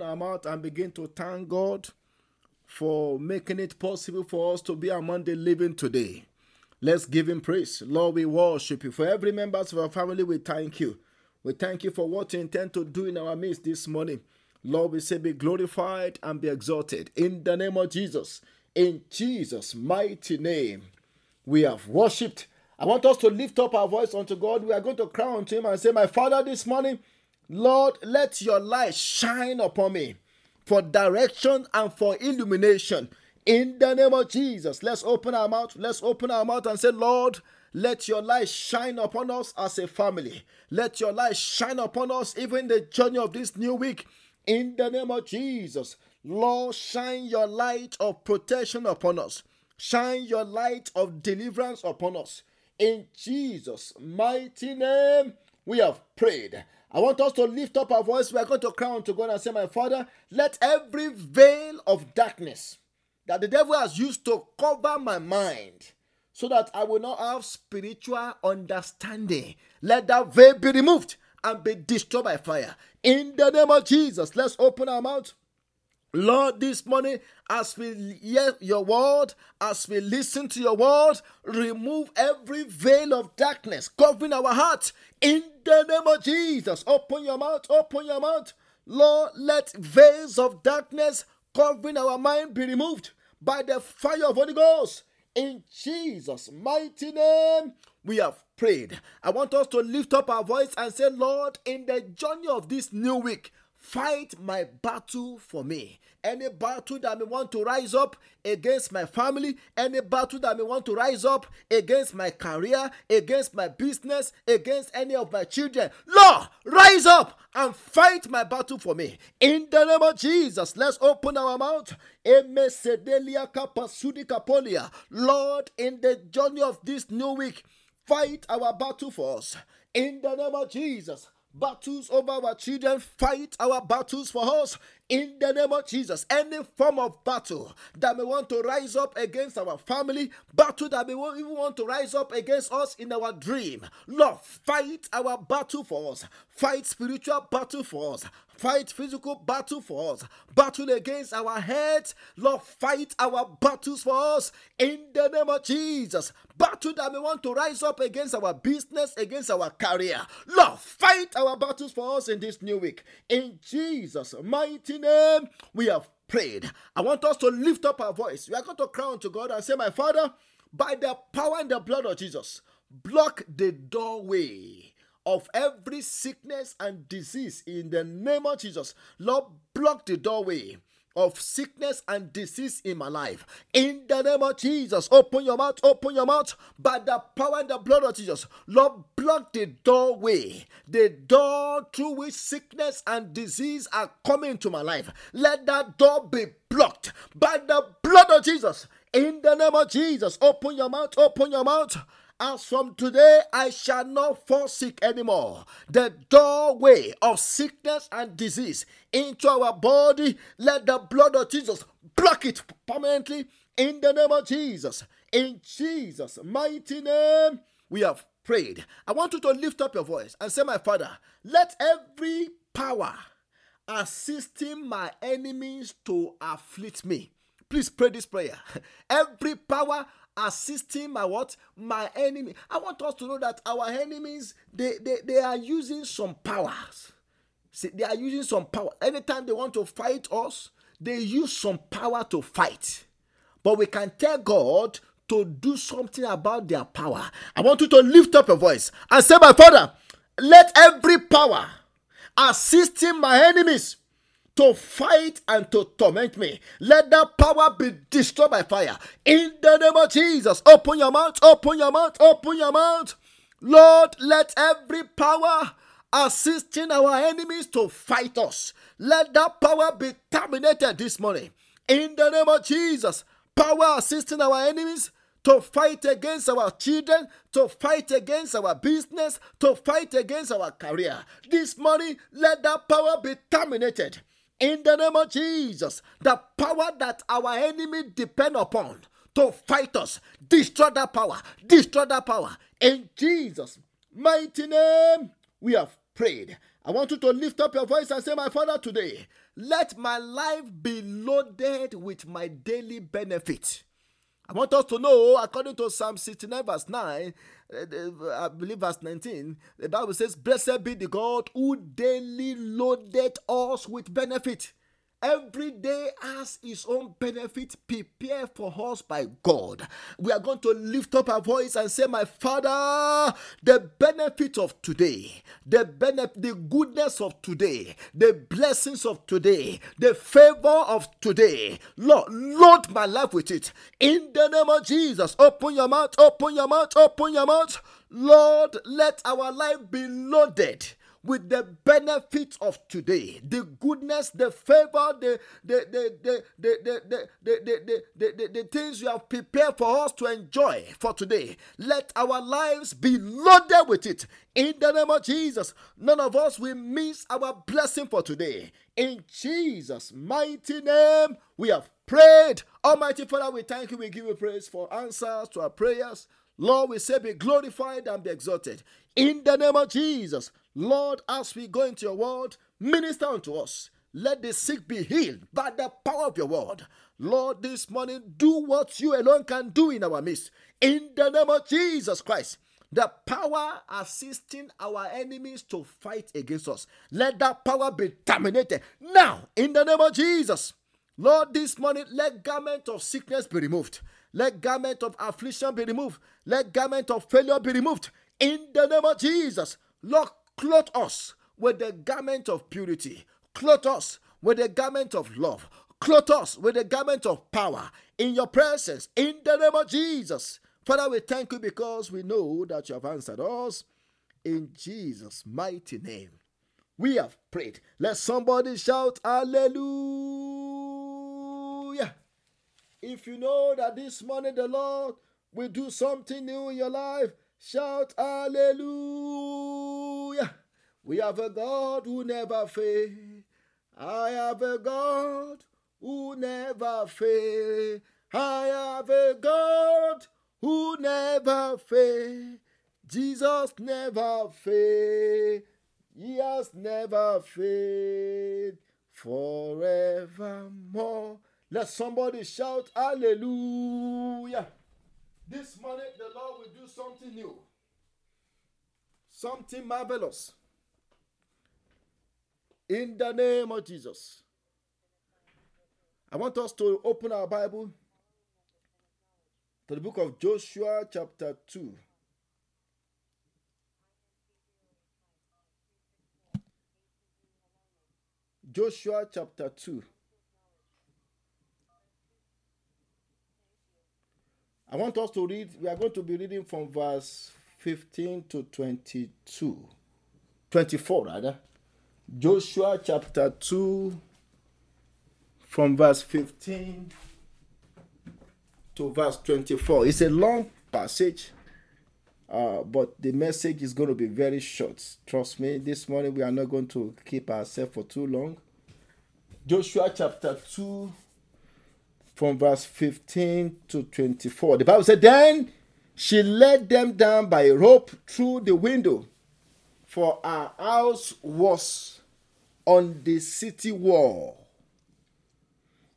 our mouth and begin to thank God for making it possible for us to be among the living today. Let's give him praise. Lord, we worship you. For every member of our family, we thank you. We thank you for what you intend to do in our midst this morning. Lord, we say, be glorified and be exalted in the name of Jesus. In Jesus' mighty name, we have worshipped. I want us to lift up our voice unto God. We are going to cry unto Him and say, My Father, this morning, Lord, let your light shine upon me for direction and for illumination. In the name of Jesus, let's open our mouth. Let's open our mouth and say, Lord, let your light shine upon us as a family. Let your light shine upon us even the journey of this new week. In the name of Jesus, Lord, shine your light of protection upon us. Shine your light of deliverance upon us. In Jesus' mighty name, we have prayed. I want us to lift up our voice. We are going to cry unto God and say, My Father, let every veil of darkness that the devil has used to cover my mind so that I will not have spiritual understanding, let that veil be removed and be destroyed by fire. In the name of Jesus, let's open our mouth. Lord, this morning, as we hear your word, as we listen to your word, remove every veil of darkness covering our hearts. In the name of Jesus, open your mouth, open your mouth. Lord, let veils of darkness covering our mind be removed by the fire of Holy Ghost. In Jesus' mighty name, we have prayed. I want us to lift up our voice and say, Lord, in the journey of this new week, Fight my battle for me. Any battle that may want to rise up against my family, any battle that may want to rise up against my career, against my business, against any of my children, Lord, rise up and fight my battle for me. In the name of Jesus, let's open our mouth. Lord, in the journey of this new week, fight our battle for us. In the name of Jesus battles over our children, fight our battles for us in the name of Jesus. Any form of battle that may want to rise up against our family, battle that may even want to rise up against us in our dream, Lord, fight our battle for us. Fight spiritual battle for us. Fight physical battle for us. Battle against our heads. Lord, fight our battles for us in the name of Jesus. Battle that may want to rise up against our business, against our career. Lord, fight our battles for us in this new week. In Jesus' mighty name, we have prayed. I want us to lift up our voice. We are going to cry unto God and say, My Father, by the power and the blood of Jesus, block the doorway of every sickness and disease in the name of Jesus. Lord, block the doorway of sickness and disease in my life. In the name of Jesus, open your mouth, open your mouth by the power and the blood of Jesus. Lord, block the doorway, the door through which sickness and disease are coming to my life. Let that door be blocked by the blood of Jesus. In the name of Jesus, open your mouth, open your mouth. As from today, I shall not fall sick anymore. The doorway of sickness and disease into our body, let the blood of Jesus block it permanently in the name of Jesus. In Jesus' mighty name, we have prayed. I want you to lift up your voice and say, My Father, let every power assisting my enemies to afflict me. Please pray this prayer. Every power assisting my what? My enemy. I want us to know that our enemies they they, they are using some powers. See, they are using some power. Anytime they want to fight us they use some power to fight. But we can tell god to do something about their power. I want you to lift up your voice and say my father let every power assisting my enemies to fight and to torment me. Let that power be destroyed by fire. In the name of Jesus, open your mouth, open your mouth, open your mouth. Lord, let every power assisting our enemies to fight us, let that power be terminated this morning. In the name of Jesus, power assisting our enemies to fight against our children, to fight against our business, to fight against our career. This morning, let that power be terminated in the name of Jesus, the power that our enemy depend upon to fight us, destroy that power, destroy that power. In Jesus' mighty name, we have prayed. I want you to lift up your voice and say, My Father, today, let my life be loaded with my daily benefit. I want us to know, according to Psalm 69, verse 9, uh, I believe verse 19, the Bible says, Blessed be the God who daily loaded us with benefit. Every day has its own benefit prepared for us by God. We are going to lift up our voice and say, My Father, the benefit of today, the benefit, the goodness of today, the blessings of today, the favor of today, Lord, load my life with it. In the name of Jesus, open your mouth, open your mouth, open your mouth. Lord, let our life be loaded with the benefits of today, the goodness, the favor, the the the the the the the, the, things you have prepared for us to enjoy for today. Let our lives be loaded with it. In the name of Jesus, none of us will miss our blessing for today. In Jesus' mighty name, we have prayed. Almighty Father, we thank you. We give you praise for answers to our prayers. Lord, we say, be glorified and be exalted. In the name of Jesus, Lord, as we go into your word, minister unto us. Let the sick be healed by the power of your word. Lord, this morning, do what you alone can do in our midst. In the name of Jesus Christ, the power assisting our enemies to fight against us, let that power be terminated now in the name of Jesus. Lord, this morning, let garment of sickness be removed. Let garment of affliction be removed. Let garment of failure be removed. In the name of Jesus, Lord, clothe us with the garment of purity. Clothe us with the garment of love. Clothe us with the garment of power in your presence. In the name of Jesus. Father, we thank you because we know that you have answered us. In Jesus' mighty name, we have prayed. Let somebody shout, Hallelujah. If you know that this morning the Lord will do something new in your life, shout hallelujah. We have a God who never fails. I have a God who never fails. I have a God who never fails. Jesus never failed. He has never failed forevermore. Let somebody shout hallelujah. This morning, the Lord will do something new, something marvelous. In the name of Jesus. I want us to open our Bible to the book of Joshua, chapter 2. Joshua chapter 2. I want us to read, we are going to be reading from verse 15 to 22. 24, rather. Joshua chapter 2, from verse 15 to verse 24. It's a long passage, uh, but the message is going to be very short. Trust me, this morning we are not going to keep ourselves for too long. Joshua chapter 2, from verse 15 to 24. The Bible said, Then she led them down by a rope through the window, for our house was on the city wall.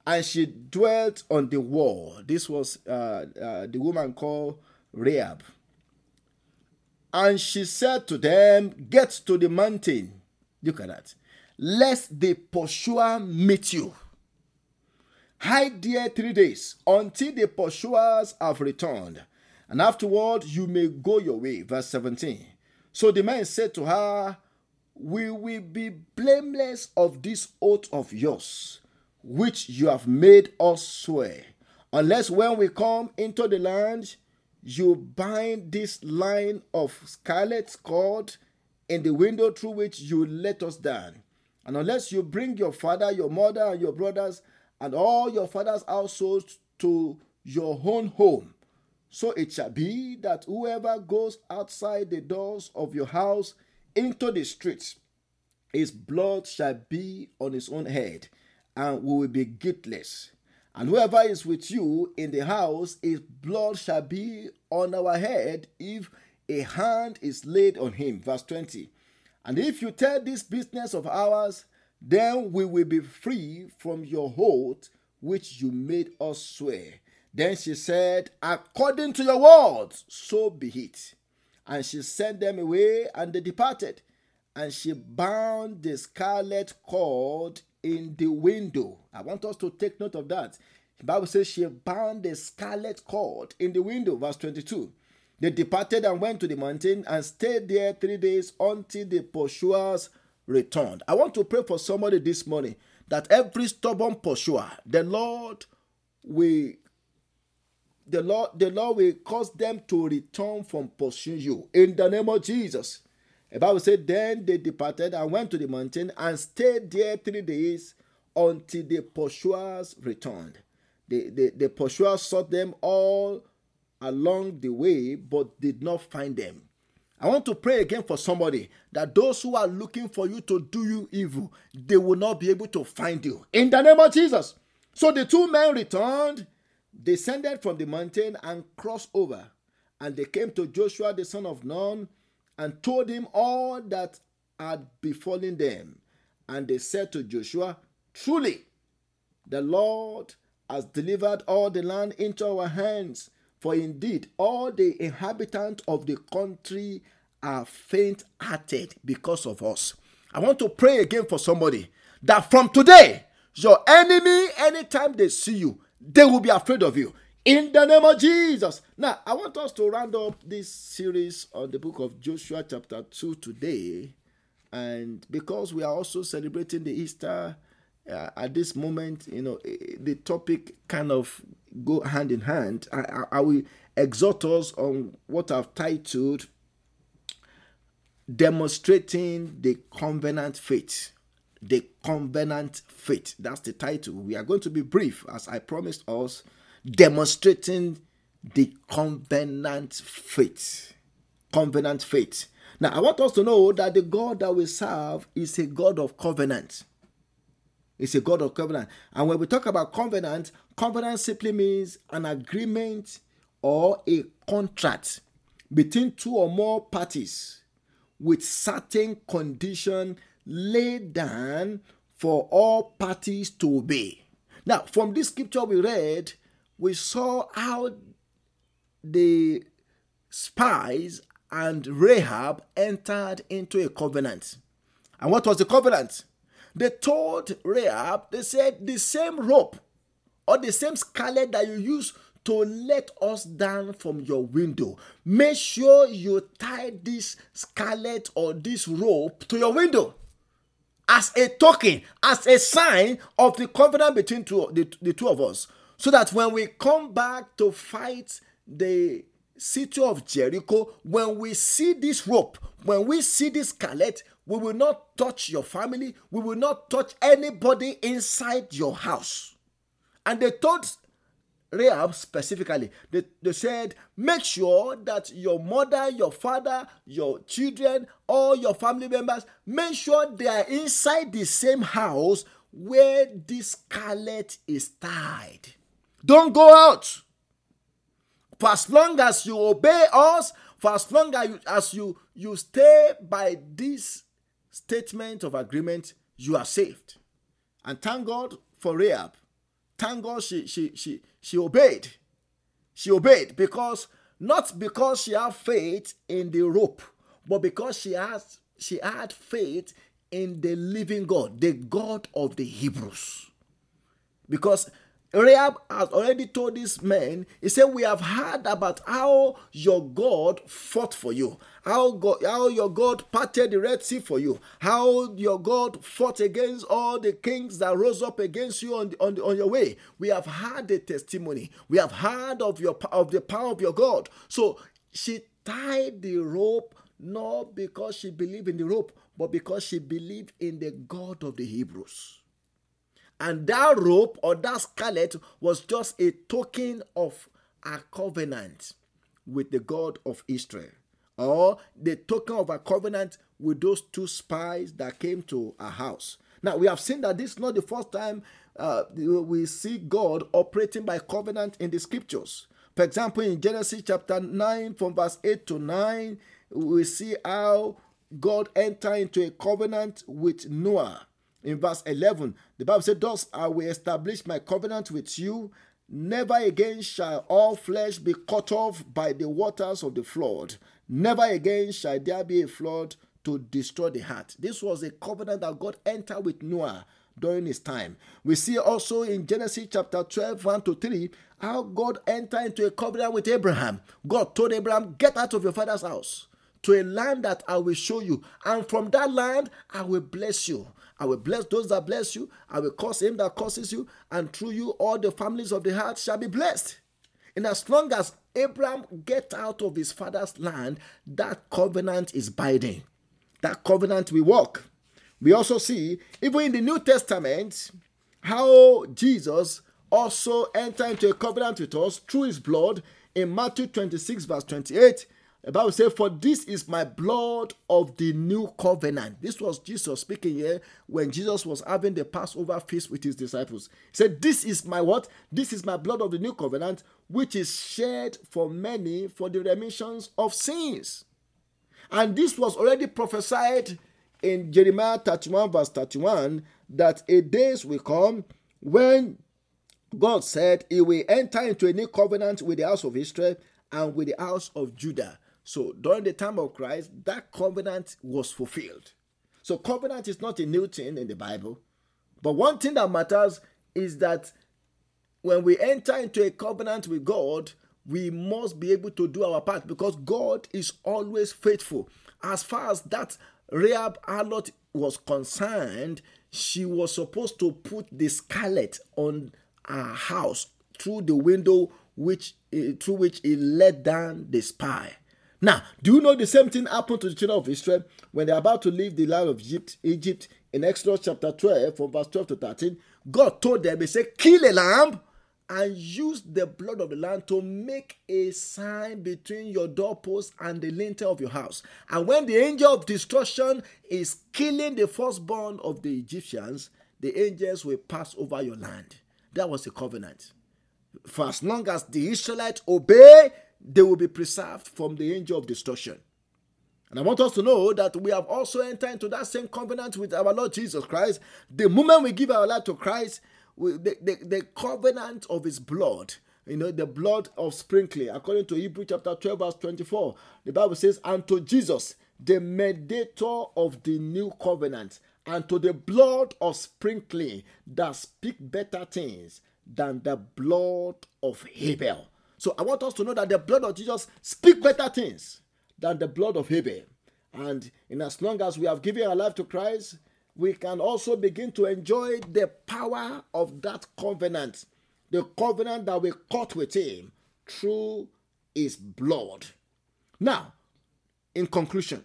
And she dwelt on the wall. This was uh, uh, the woman called Rahab. And she said to them, Get to the mountain. Look at that. Lest the pursuer meet you Hide there three days until the pursuers have returned, and afterward you may go your way. Verse 17. So the man said to her, We will be blameless of this oath of yours, which you have made us swear, unless when we come into the land, you bind this line of scarlet cord in the window through which you let us down. And unless you bring your father, your mother, and your brothers and all your father's household to your own home. So it shall be that whoever goes outside the doors of your house into the streets, his blood shall be on his own head, and we will be guiltless. And whoever is with you in the house, his blood shall be on our head if a hand is laid on him. Verse 20. And if you tell this business of ours, then we will be free from your hold which you made us swear. Then she said, According to your words, so be it. And she sent them away, and they departed. And she bound the scarlet cord in the window. I want us to take note of that. The Bible says she bound the scarlet cord in the window, verse 22. They departed and went to the mountain and stayed there three days until the pursuers returned. I want to pray for somebody this morning that every stubborn pursuer, the Lord will the Lord, the Lord will cause them to return from pursuing you in the name of Jesus. The Bible said, Then they departed and went to the mountain and stayed there three days until the pursuers returned. The, the, the pursuers sought them all along the way, but did not find them. I want to pray again for somebody that those who are looking for you to do you evil, they will not be able to find you. In the name of Jesus. So the two men returned, descended from the mountain, and crossed over. And they came to Joshua the son of Nun and told him all that had befallen them. And they said to Joshua, Truly, the Lord has delivered all the land into our hands for indeed, all the inhabitants of the country are faint hearted because of us. I want to pray again for somebody that from today, your enemy, anytime they see you, they will be afraid of you. In the name of Jesus. Now, I want us to round up this series on the book of Joshua, chapter 2, today. And because we are also celebrating the Easter uh, at this moment, you know, eh, the topic kind of go hand in hand. I, I, I will exhort us on what I've titled Demonstrating the Covenant Faith. The Covenant Faith. That's the title. We are going to be brief, as I promised us, demonstrating the covenant faith. Covenant faith. Now, I want us to know that the God that we serve is a God of covenant. It's a God of covenant. And when we talk about covenant, covenant simply means an agreement or a contract between two or more parties with certain condition laid down for all parties to obey. Now, from this scripture we read, we saw how the spies and Rahab entered into a covenant. And what was the covenant? They told Rahab, they said, the same rope or the same scarlet that you use to let us down from your window. Make sure you tie this scarlet or this rope to your window as a token, as a sign of the covenant between two, the, the two of us. So that when we come back to fight the city of Jericho, when we see this rope, when we see this scarlet, we will not touch your family. We will not touch anybody inside your house. And they told Rahab specifically, they, they said, make sure that your mother, your father, your children, all your family members, make sure they are inside the same house where this scarlet is tied. Don't go out. For as long as you obey us, for as long as you, as you, you stay by this statement of agreement, you are saved. And thank God for Rahab. Thank God she she she she obeyed. She obeyed because not because she had faith in the rope, but because she has she had faith in the living God, the God of the Hebrews. Because Rahab has already told these men, he said, We have heard about how your God fought for you, how, God, how your God parted the Red Sea for you, how your God fought against all the kings that rose up against you on, the, on, the, on your way. We have heard the testimony, we have heard of, your, of the power of your God. So she tied the rope not because she believed in the rope, but because she believed in the God of the Hebrews. And that rope or that scarlet was just a token of a covenant with the God of Israel, or the token of a covenant with those two spies that came to our house. Now, we have seen that this is not the first time uh, we see God operating by covenant in the scriptures. For example, in Genesis chapter 9, from verse 8 to 9, we see how God entered into a covenant with Noah. In verse 11, the Bible said, Thus I will establish my covenant with you. Never again shall all flesh be cut off by the waters of the flood. Never again shall there be a flood to destroy the heart. This was a covenant that God entered with Noah during his time. We see also in Genesis chapter 12, 1 to 3, how God entered into a covenant with Abraham. God told Abraham, Get out of your father's house to a land that I will show you, and from that land I will bless you. I will bless those that bless you, I will curse him that curses you, and through you all the families of the earth shall be blessed. And as long as Abraham get out of his father's land, that covenant is binding. That covenant will work. We also see, even in the New Testament, how Jesus also entered into a covenant with us through his blood in Matthew 26, verse 28. The Bible says, For this is my blood of the new covenant. This was Jesus speaking here when Jesus was having the Passover feast with his disciples. He said, This is my what? This is my blood of the new covenant, which is shed for many for the remissions of sins. And this was already prophesied in Jeremiah 31, verse 31, that a days will come when God said he will enter into a new covenant with the house of Israel and with the house of Judah. So during the time of Christ, that covenant was fulfilled. So covenant is not a new thing in the Bible. But one thing that matters is that when we enter into a covenant with God, we must be able to do our part because God is always faithful. As far as that Rahab harlot was concerned, she was supposed to put the scarlet on her house through the window which uh, through which he let down the spy. Now, do you know the same thing happened to the children of Israel when they're about to leave the land of Egypt, Egypt in Exodus chapter 12, from verse 12 to 13? God told them, He said, kill a lamb and use the blood of the lamb to make a sign between your doorpost and the lintel of your house. And when the angel of destruction is killing the firstborn of the Egyptians, the angels will pass over your land. That was the covenant. For as long as the Israelites obey, they will be preserved from the angel of destruction. And I want us to know that we have also entered into that same covenant with our Lord Jesus Christ. The moment we give our life to Christ, we, the, the, the covenant of his blood, you know, the blood of sprinkling, according to Hebrew chapter 12, verse 24, the Bible says, And to Jesus, the mediator of the new covenant, and to the blood of sprinkling that speak better things than the blood of Abel. So I want us to know that the blood of Jesus speak better things than the blood of Abel. And in as long as we have given our life to Christ, we can also begin to enjoy the power of that covenant, the covenant that we cut with Him through His blood. Now, in conclusion,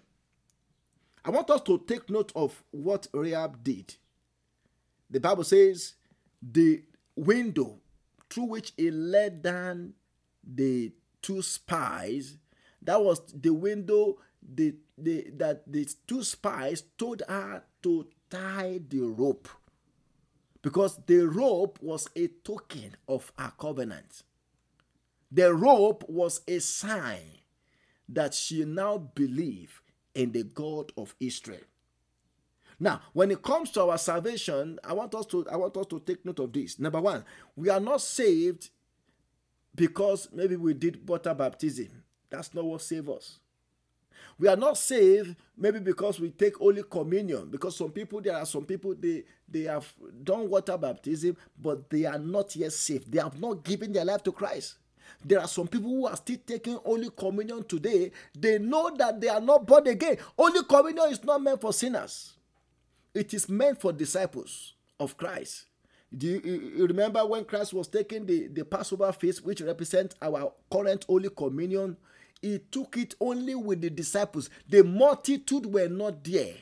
I want us to take note of what Rahab did. The Bible says the window through which he let down the two spies, that was the window the, the, that the two spies told her to tie the rope because the rope was a token of our covenant. The rope was a sign that she now believed in the God of Israel. Now, when it comes to our salvation, I want us to I want us to take note of this. Number one, we are not saved because maybe we did water baptism. That's not what saves us. We are not saved maybe because we take Holy Communion. Because some people, there are some people they they have done water baptism, but they are not yet saved. They have not given their life to Christ. There are some people who are still taking Holy Communion today. They know that they are not born again. Holy Communion is not meant for sinners, it is meant for disciples of Christ. Do you, you, remember when Christ was taking the, the Passover feast, which represents our current Holy Communion? He took it only with the disciples. The multitude were not there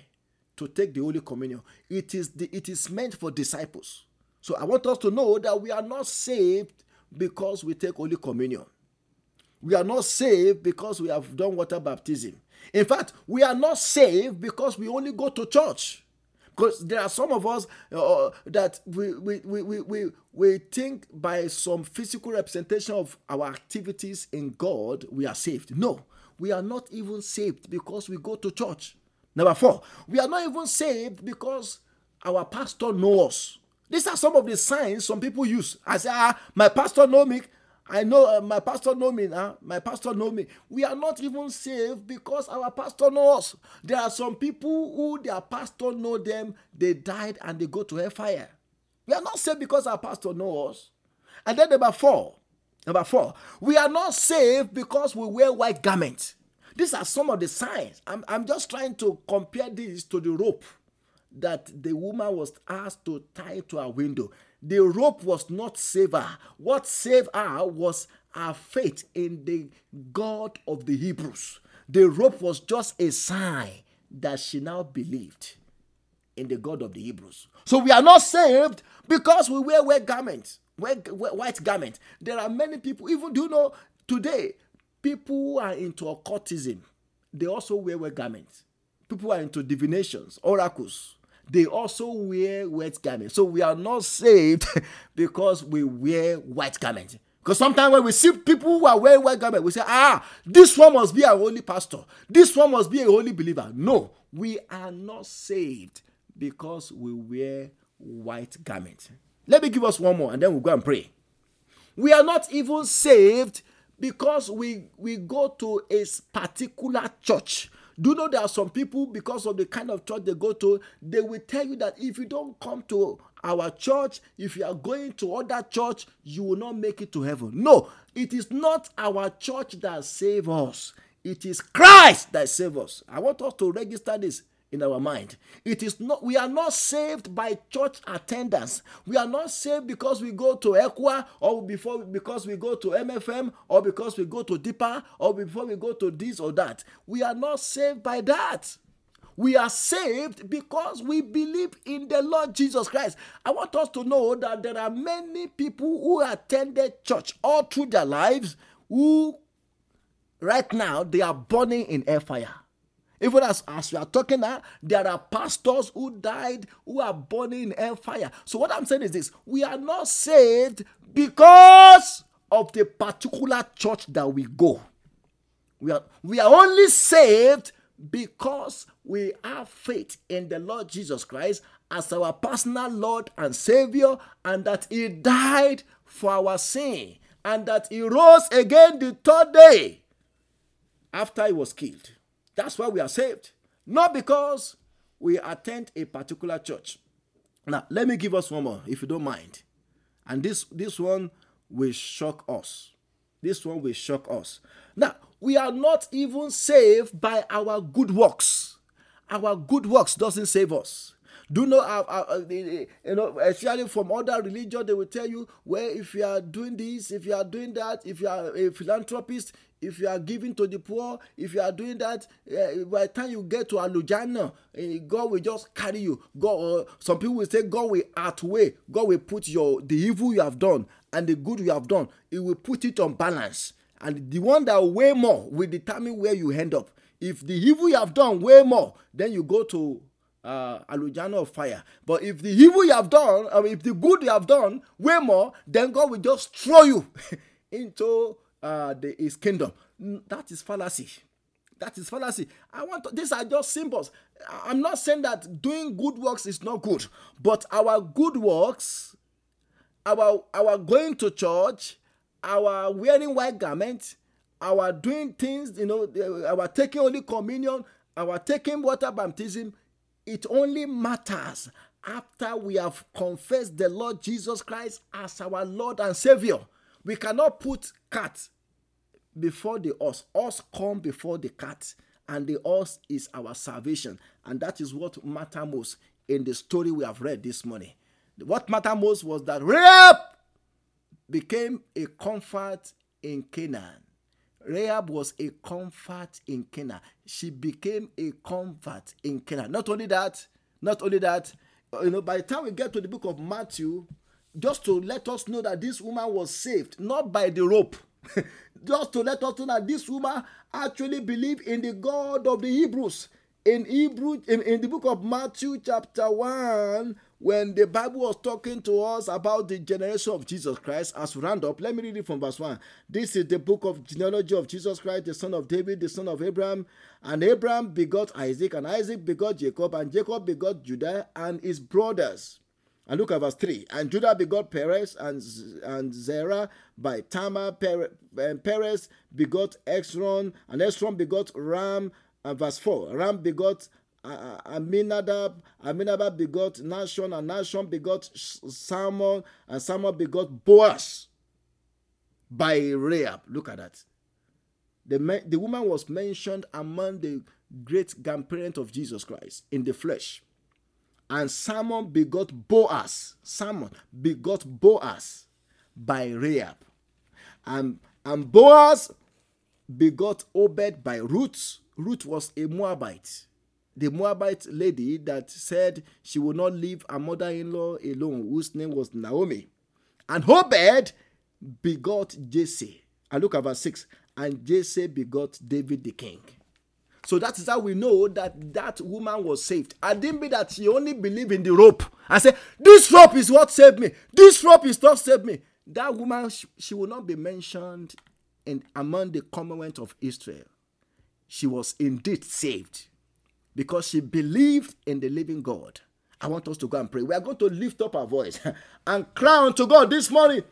to take the Holy Communion. It is, the, it is meant for disciples. So I want us to know that we are not saved because we take Holy Communion. We are not saved because we have done water baptism. In fact, we are not saved because we only go to church. Because there are some of us uh, that we, we, we, we, we, we think by some physical representation of our activities in God, we are saved. No, we are not even saved because we go to church. Number four, we are not even saved because our pastor knows us. These are some of the signs some people use. I say, ah, my pastor know me. I know uh, my pastor know me now. My pastor know me. We are not even saved because our pastor knows. There are some people who their pastor know them. They died and they go to hellfire. We are not saved because our pastor knows. And then number four, number four, we are not saved because we wear white garments. These are some of the signs. I'm, I'm just trying to compare this to the rope that the woman was asked to tie to her window. The rope was not save her. What saved her was her faith in the God of the Hebrews. The rope was just a sign that she now believed in the God of the Hebrews. So we are not saved because we wear white garments, wear, white garments. There are many people, even do you know today, people who are into occultism, they also wear white garments. People are into divinations, oracles, they also wear white garments. So we are not saved because we wear white garments. Because sometimes when we see people who are wearing white garments, we say, ah, this one must be a holy pastor. This one must be a holy believer. No, we are not saved because we wear white garments. Let me give us one more and then we'll go and pray. We are not even saved because we, we go to a particular church do know there are some people, because of the kind of church they go to, they will tell you that if you don't come to our church, if you are going to other church, you will not make it to heaven. No, it is not our church that save us. It is Christ that save us. I want us to register this in our mind. It is not we are not saved by church attendance. We are not saved because we go to ECWA or before because we go to MFM or because we go to Deeper or before we go to this or that. We are not saved by that. We are saved because we believe in the Lord Jesus Christ. I want us to know that there are many people who attended church all through their lives who right now they are burning in air fire. Even as, as we are talking now, there are pastors who died who are burning in fire. So, what I'm saying is this we are not saved because of the particular church that we go. We are, we are only saved because we have faith in the Lord Jesus Christ as our personal Lord and Savior, and that He died for our sin, and that He rose again the third day after He was killed. That's why we are saved. Not because we attend a particular church. Now, let me give us one more, if you don't mind. And this, this one will shock us. This one will shock us. Now, we are not even saved by our good works. Our good works doesn't save us. Do know, uh, uh, uh you know, especially from other religion, they will tell you, well, if you are doing this, if you are doing that, if you are a philanthropist, if you are giving to the poor if you are doing that uh, by the time you get to alujana uh, god will just carry you. God uh, some people will say god will outweigh god will put your the evil you have done and the good you have done He will put it on balance. And the one that weigh more will determine where you end up. If the evil you have done weigh more then you go to uh, alujana of fire but if the evil you have done or if the good you have done way more then god will just throw you into uh, the, his kingdom. That is fallacy. That is fallacy. I want to, these are just symbols. I'm not saying that doing good works is not good, but our good works, our our going to church, our wearing white garments, our doing things, you know, our taking Holy Communion, our taking water baptism, it only matters after we have confessed the Lord Jesus Christ as our Lord and Savior. We cannot put cat before the horse. Us come before the cat, and the horse is our salvation. And that is what matter most in the story we have read this morning. What matter most was that Rahab became a comfort in Canaan. Rahab was a comfort in Canaan. She became a comfort in Canaan. Not only that, not only that, uh, you know, by the time we get to the book of Matthew, just to let us know that this woman was saved, not by the rope, just to let us know that this woman actually believed in the God of the Hebrews. In Hebrew, in, in the book of Matthew, chapter 1, when the Bible was talking to us about the generation of Jesus Christ, as we round up, let me read it from verse 1. This is the book of genealogy of Jesus Christ, the son of David, the son of Abraham. And Abraham begot Isaac, and Isaac begot Jacob, and Jacob begot Judah and his brothers. And look at verse 3. And Judah begot Perez and, and Zerah by Tamar. Um, Perez begot Exron, and Exron begot Ram. And verse 4. Ram begot Aminadab, Aminadab begot Nahshon, and Nahshon begot Salmon, and Salmon begot Boaz by Rahab. Look at that. The, the woman was mentioned among the great grandparents of Jesus Christ in the flesh. And Salmon begot Boaz. Salmon begot Boaz by Rahab. And, and Boaz begot Obed by Ruth. Ruth was a Moabite the Moabite lady that said she would not leave her mother in law alone, whose name was Naomi. And Obed begot Jesse. And look at verse 6. And Jesse begot David the king. So that is how we know that that woman was saved. I didn't mean that she only believed in the rope. I said, This rope is what saved me. This rope is what saved me. That woman, she, will not be mentioned in among the commonwealth of Israel. She was indeed saved because she believed in the living God. I want us to go and pray. We are going to lift up our voice and cry unto God this morning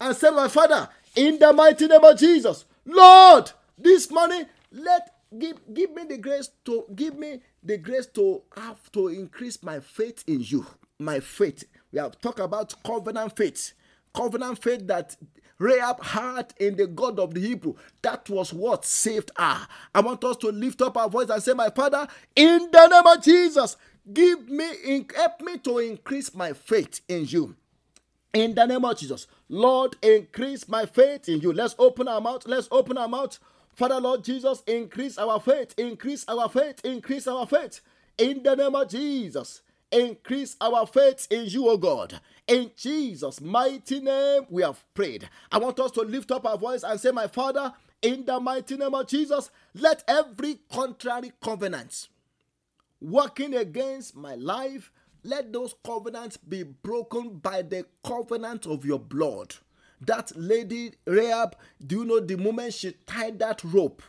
and say, My Father, in the mighty name of Jesus, Lord, this morning, let give, give me the grace to give me the grace to have to increase my faith in you. My faith. We have talked about covenant faith. Covenant faith that Rahab had in the God of the Hebrew. That was what saved her. I want us to lift up our voice and say, My Father, in the name of Jesus, give me, help me to increase my faith in you. In the name of Jesus, Lord, increase my faith in you. Let's open our mouth. Let's open our mouth. Father, Lord Jesus, increase our faith, increase our faith, increase our faith. In the name of Jesus, increase our faith in you, O God. In Jesus' mighty name, we have prayed. I want us to lift up our voice and say, My Father, in the mighty name of Jesus, let every contrary covenant working against my life, let those covenants be broken by the covenant of your blood. That lady Rahab, do you know the moment she tied that rope?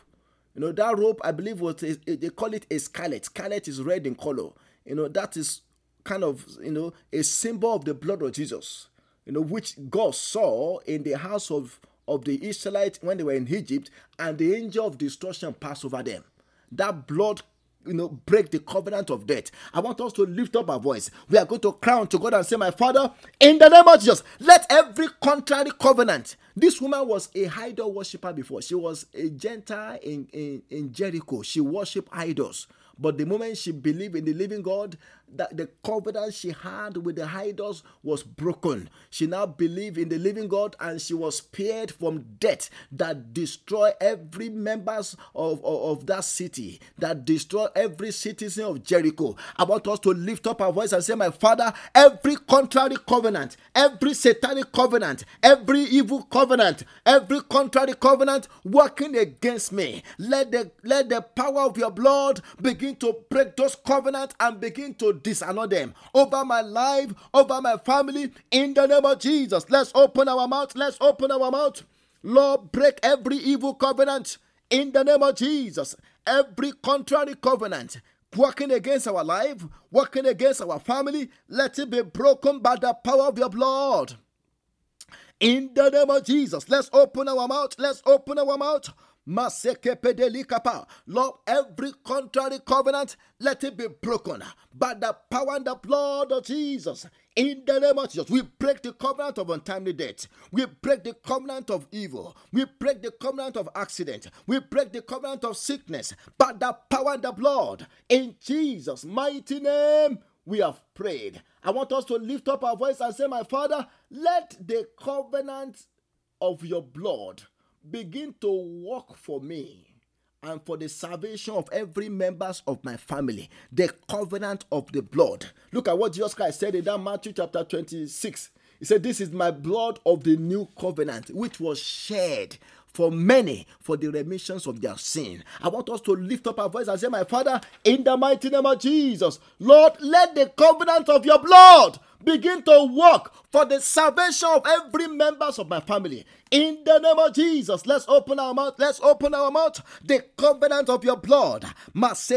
You know, that rope, I believe, was they call it a scarlet. Scarlet is red in color. You know, that is kind of, you know, a symbol of the blood of Jesus, you know, which God saw in the house of, of the Israelites when they were in Egypt, and the angel of destruction passed over them. That blood you know, break the covenant of death. I want us to lift up our voice. We are going to crown to God and say, My Father, in the name of Jesus, let every contrary covenant. This woman was a idol worshiper before. She was a Gentile in, in, in Jericho. She worshipped idols. But the moment she believed in the living God, that the covenant she had with the idols was broken. She now believed in the living God and she was spared from death that destroy every members of, of, of, that city, that destroy every citizen of Jericho. I want us to lift up our voice and say, My Father, every contrary covenant, every satanic covenant, every evil covenant, every contrary covenant working against me, let the let the power of your blood begin to break those covenants and begin to dishonor them over my life, over my family, in the name of Jesus. Let's open our mouth. Let's open our mouth. Lord, break every evil covenant in the name of Jesus. Every contrary covenant working against our life, working against our family, let it be broken by the power of your blood. In the name of Jesus, let's open our mouth. Let's open our mouth. Lord, every contrary covenant, let it be broken by the power and the blood of Jesus. In the name of Jesus, we break the covenant of untimely death. We break the covenant of evil. We break the covenant of accident. We break the covenant of sickness by the power and the blood. In Jesus' mighty name, we have prayed. I want us to lift up our voice and say, My Father, let the covenant of your blood begin to work for me and for the salvation of every members of my family the covenant of the blood. Look at what jesus christ said in that matthew chapter 26 he said this is my blood of the new covenant which was shed for many for the remissions of their sin. I want us to lift up our voice and say, My Father, in the mighty name of Jesus, Lord, let the covenant of your blood begin to work for the salvation of every members of my family. In the name of Jesus, let's open our mouth. Let's open our mouth. The covenant of your blood. The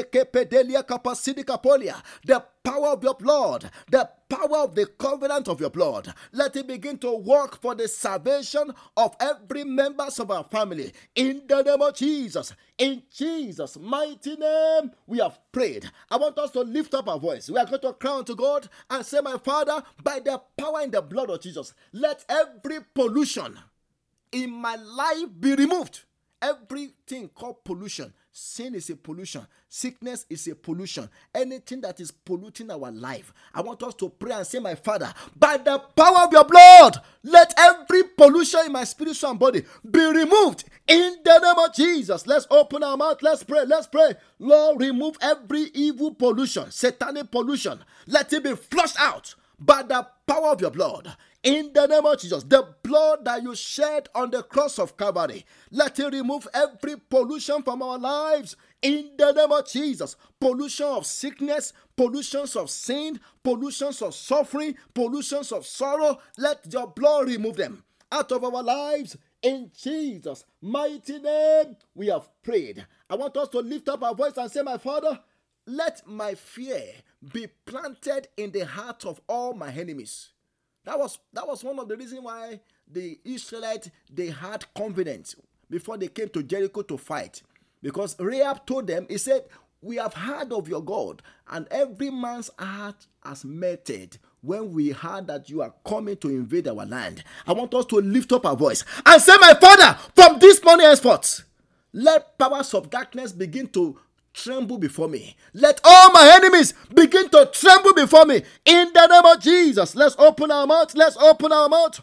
power of your blood. The power of the covenant of your blood. Let it begin to work for the salvation of every members of our family. In the name of Jesus. In Jesus' mighty name, we have prayed. I want us to lift up our voice. We are going to cry unto God and say, My Father, by the power in the blood of Jesus, let every pollution in my life be removed. Everything called pollution. Sin is a pollution. Sickness is a pollution. Anything that is polluting our life. I want us to pray and say, My Father, by the power of your blood, let every pollution in my spiritual body be removed in the name of Jesus. Let's open our mouth. Let's pray. Let's pray. Lord, remove every evil pollution, satanic pollution. Let it be flushed out by the power of your blood. In the name of Jesus, the blood that you shed on the cross of Calvary, let it remove every pollution from our lives. In the name of Jesus, pollution of sickness, pollutions of sin, pollutions of suffering, pollutions of sorrow, let your blood remove them out of our lives. In Jesus' mighty name, we have prayed. I want us to lift up our voice and say, My Father, let my fear be planted in the heart of all my enemies. That was that was one of the reasons why the Israelites they had confidence before they came to Jericho to fight. Because Rahab told them, he said, We have heard of your God, and every man's heart has melted when we heard that you are coming to invade our land. I want us to lift up our voice and say, My father, from this morning henceforth, let powers of darkness begin to tremble before me. Let all my enemies begin to tremble before me in the name of Jesus. Let's open our mouth. Let's open our mouth.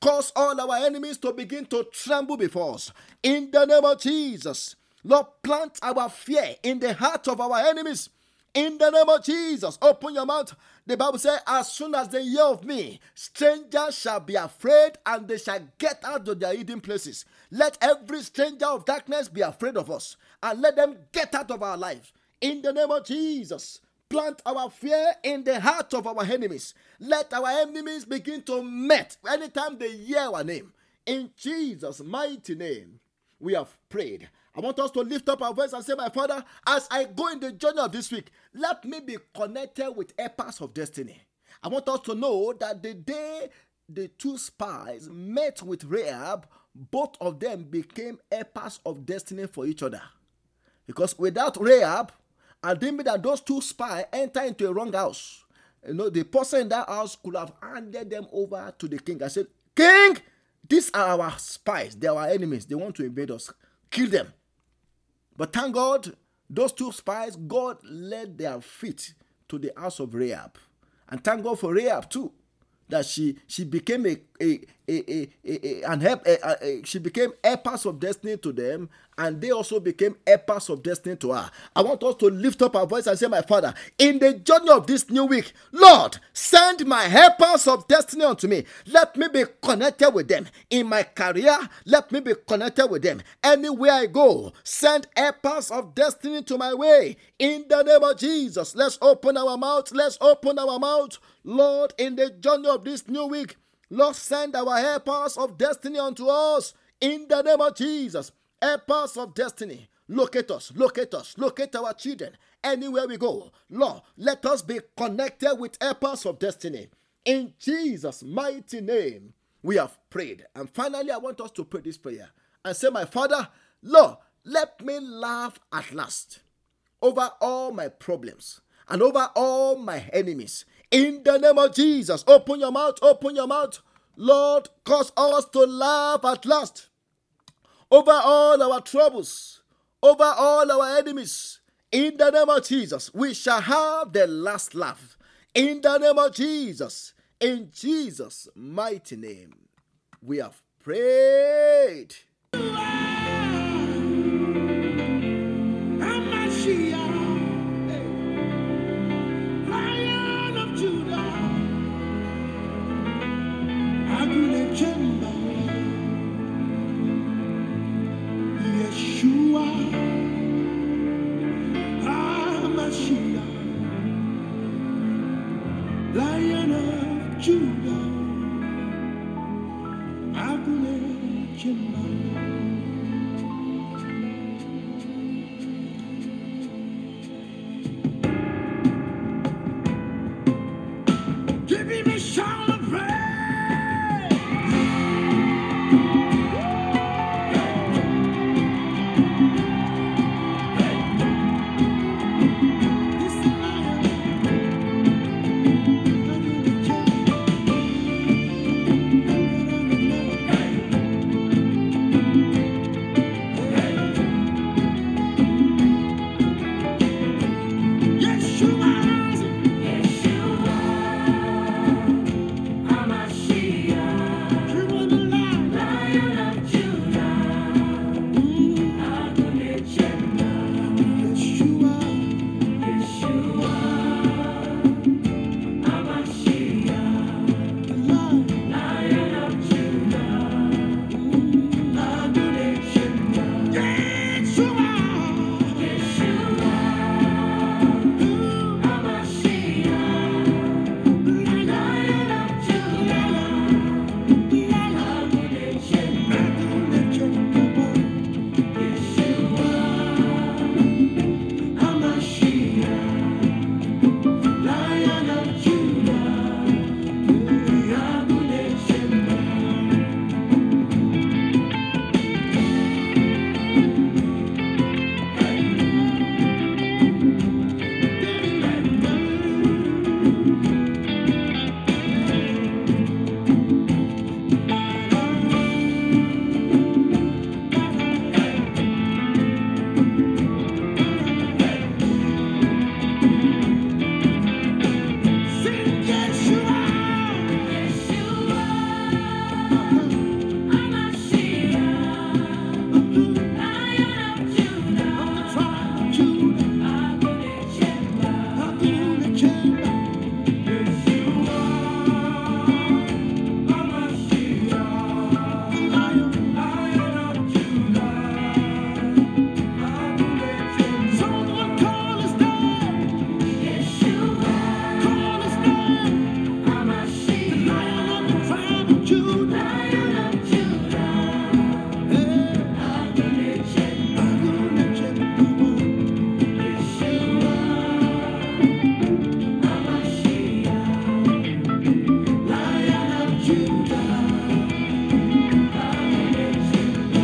Cause all our enemies to begin to tremble before us in the name of Jesus. Lord, plant our fear in the heart of our enemies in the name of Jesus. Open your mouth. The Bible says, As soon as they hear of me, strangers shall be afraid and they shall get out of their hidden places. Let every stranger of darkness be afraid of us and let them get out of our lives. In the name of Jesus, plant our fear in the heart of our enemies. Let our enemies begin to melt anytime they hear our name. In Jesus' mighty name, we have prayed. I want us to lift up our voice and say, My Father, as I go in the journey of this week, let me be connected with helpers of destiny. I want us to know that the day the two spies met with Rahab, both of them became helpers of destiny for each other. Because without Rahab, and then that those two spies enter into a wrong house. You know, the person in that house could have handed them over to the king. I said, King, these are our spies. They are our enemies. They want to invade us. Kill them. But thank God, those two spies, God led their feet to the house of Rahab. And thank God for Rahab too, that she she became a, a, a, a, and help, she became a helpers of destiny to them, and they also became a helpers of destiny to her. I want us to lift up our voice and say, My Father, in the journey of this new week, Lord, send my helpers of destiny unto me. Let me be connected with them. In my career, let me be connected with them. Anywhere I go, send helpers of destiny to my way. In the name of Jesus, let's open our mouth. Let's open our mouth. Lord, in the journey of this new week, Lord, send our helpers of destiny unto us in the name of Jesus. Helpers of destiny, locate us, locate us, locate our children anywhere we go. Lord, let us be connected with helpers of destiny. In Jesus' mighty name, we have prayed. And finally, I want us to pray this prayer and say, My Father, Lord, let me laugh at last over all my problems and over all my enemies in the name of Jesus, open your mouth, open your mouth. Lord, cause us to laugh at last over all our troubles, over all our enemies. In the name of Jesus, we shall have the last laugh. In the name of Jesus, in Jesus' mighty name, we have prayed.